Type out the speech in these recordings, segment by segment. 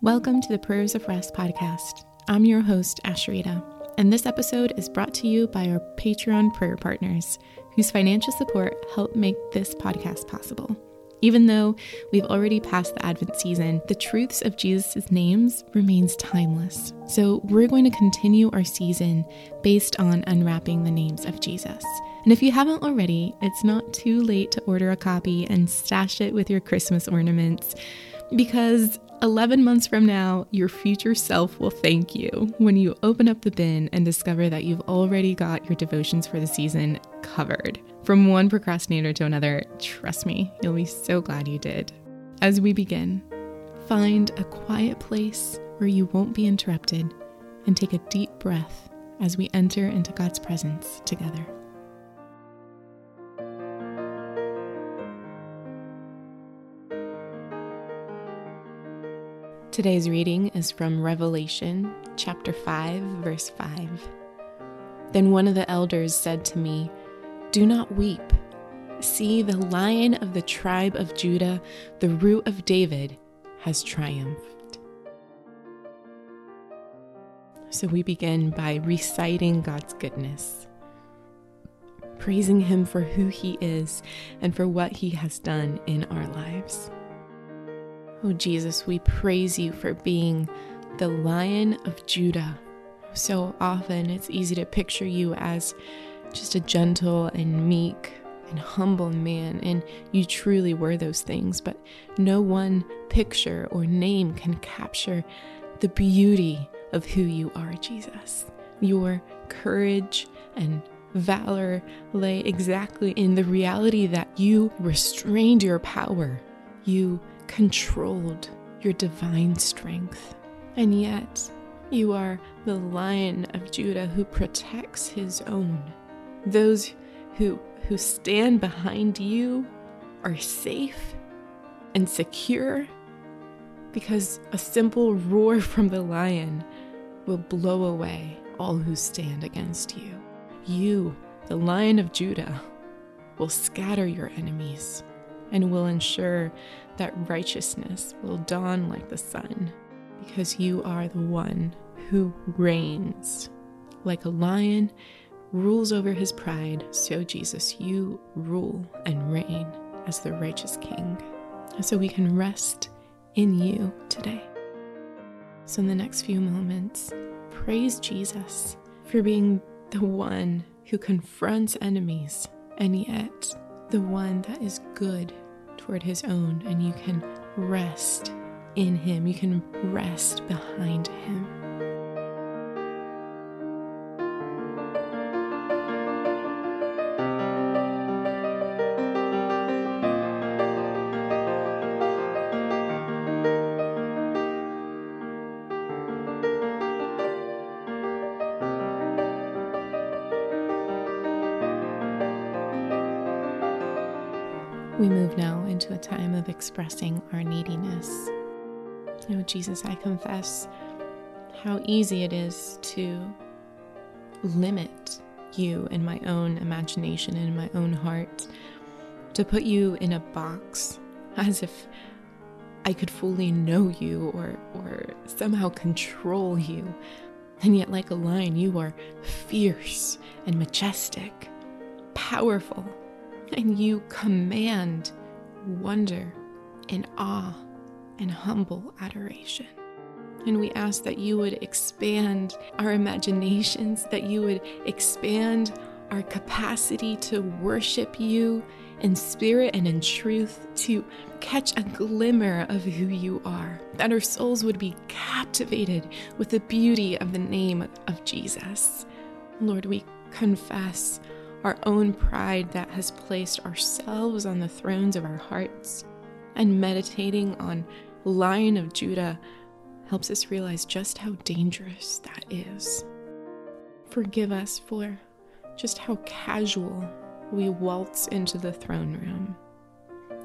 Welcome to the Prayers of Rest podcast. I'm your host, Asheritah, and this episode is brought to you by our Patreon prayer partners, whose financial support help make this podcast possible. Even though we've already passed the Advent season, the truths of Jesus' names remains timeless. So we're going to continue our season based on unwrapping the names of Jesus. And if you haven't already, it's not too late to order a copy and stash it with your Christmas ornaments because 11 months from now, your future self will thank you when you open up the bin and discover that you've already got your devotions for the season covered. From one procrastinator to another, trust me, you'll be so glad you did. As we begin, find a quiet place where you won't be interrupted and take a deep breath as we enter into God's presence together. Today's reading is from Revelation chapter 5, verse 5. Then one of the elders said to me, Do not weep. See, the lion of the tribe of Judah, the root of David, has triumphed. So we begin by reciting God's goodness, praising Him for who He is and for what He has done in our lives. Oh, Jesus, we praise you for being the Lion of Judah. So often it's easy to picture you as just a gentle and meek and humble man, and you truly were those things, but no one picture or name can capture the beauty of who you are, Jesus. Your courage and valor lay exactly in the reality that you restrained your power. You controlled your divine strength. And yet, you are the lion of Judah who protects his own. Those who, who stand behind you are safe and secure because a simple roar from the lion will blow away all who stand against you. You, the lion of Judah, will scatter your enemies and will ensure that righteousness will dawn like the sun, because you are the one who reigns. Like a lion rules over his pride, so Jesus, you rule and reign as the righteous king. So we can rest in you today. So, in the next few moments, praise Jesus for being the one who confronts enemies and yet the one that is good toward his own, and you can rest in him. You can rest behind him. We move now into a time of expressing our neediness. Oh, Jesus, I confess how easy it is to limit you in my own imagination and in my own heart, to put you in a box as if I could fully know you or, or somehow control you. And yet, like a lion, you are fierce and majestic, powerful and you command wonder and awe and humble adoration. And we ask that you would expand our imaginations, that you would expand our capacity to worship you in spirit and in truth, to catch a glimmer of who you are, that our souls would be captivated with the beauty of the name of Jesus. Lord, we confess our own pride that has placed ourselves on the thrones of our hearts. And meditating on Lion of Judah helps us realize just how dangerous that is. Forgive us for just how casual we waltz into the throne room,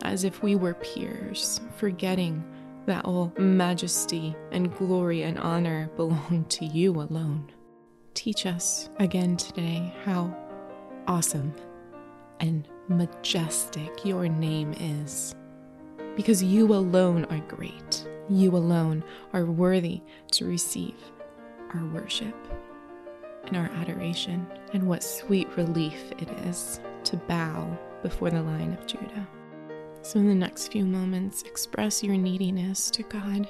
as if we were peers, forgetting that all majesty and glory and honor belong to you alone. Teach us again today how awesome and majestic your name is, because you alone are great You alone are worthy to receive our worship and our adoration. And what sweet relief it is to bow before the Lion of Judah. So, in the next few moments, express your neediness to God.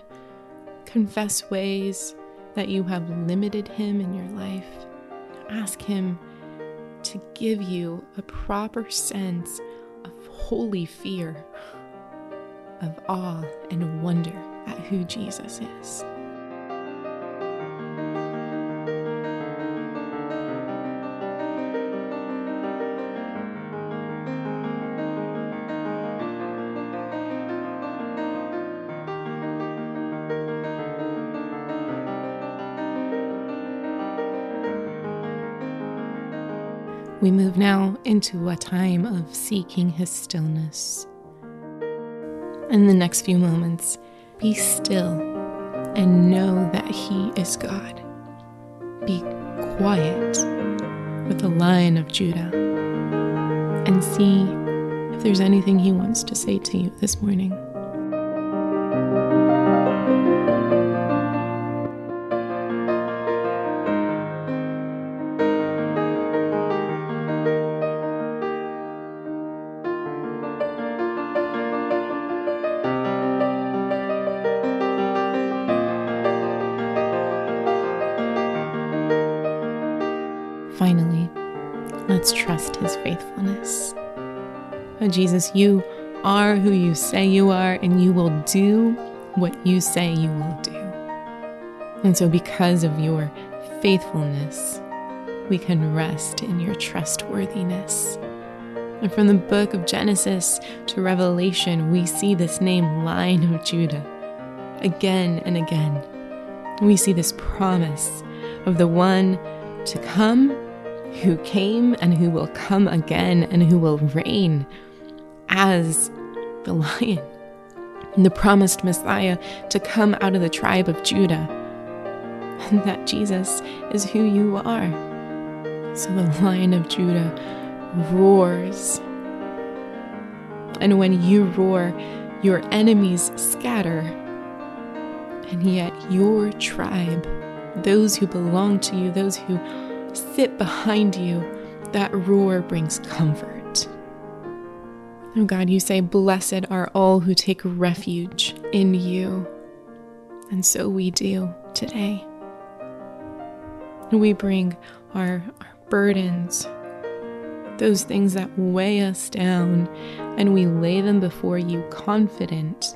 Confess ways that you have limited Him in your life. Ask Him to give you a proper sense of holy fear, of awe and wonder at who Jesus is. We move now into a time of seeking His stillness. In the next few moments, be still and know that He is God. Be quiet with the Lion of Judah and see if there's anything He wants to say to you this morning. Let's trust his faithfulness. Oh, Jesus, you are who you say you are, and you will do what you say you will do. And so, because of your faithfulness, we can rest in your trustworthiness. And from the book of Genesis to Revelation, we see this name, Lion of Judah, again and again. We see this promise of the one to come, who came and who will come again and who will reign as the lion, the promised Messiah to come out of the tribe of Judah. And that Jesus is who you are. So the lion of Judah roars. And when you roar, your enemies scatter. And yet, your tribe those who belong to you, those who sit behind you, that roar brings comfort. Oh God, you say, Blessed are all who take refuge in you. And so we do today. We bring our, our burdens, those things that weigh us down, and we lay them before you, confident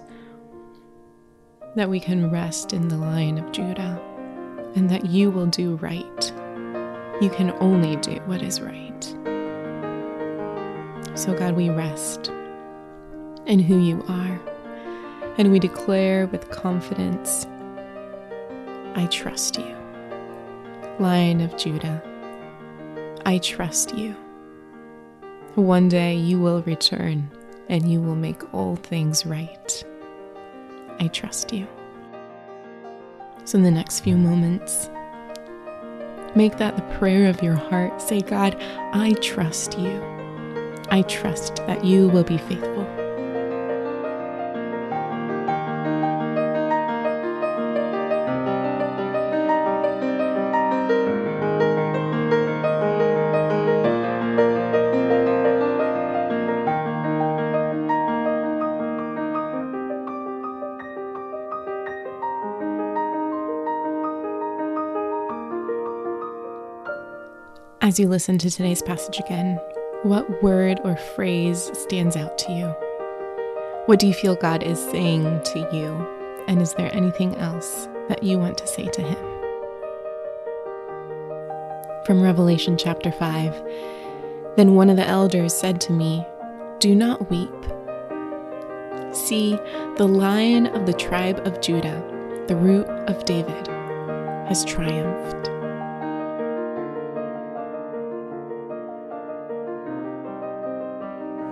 that we can rest in the Lion of Judah and that you will do right. You can only do what is right. So, God, we rest in who you are, and we declare with confidence I trust you. Lion of Judah, I trust you. One day you will return and you will make all things right. I trust you. So, in the next few moments, make that the prayer of your heart. Say, God, I trust you. I trust that you will be faithful. As you listen to today's passage again, what word or phrase stands out to you? What do you feel God is saying to you? And is there anything else that you want to say to Him? From Revelation chapter 5 Then one of the elders said to me, Do not weep. See, the lion of the tribe of Judah, the root of David, has triumphed.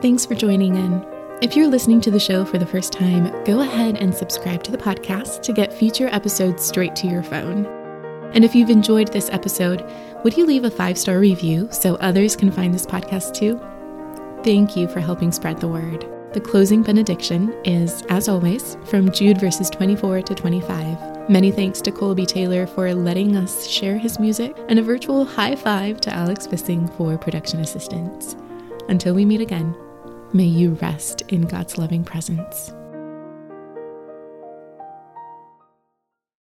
Thanks for joining in. If you're listening to the show for the first time, go ahead and subscribe to the podcast to get future episodes straight to your phone. And if you've enjoyed this episode, would you leave a five star review so others can find this podcast too? Thank you for helping spread the word. The closing benediction is, as always, from Jude verses 24 to 25. Many thanks to Colby Taylor for letting us share his music, and a virtual high five to Alex Bissing for production assistance. Until we meet again, may you rest in God's loving presence.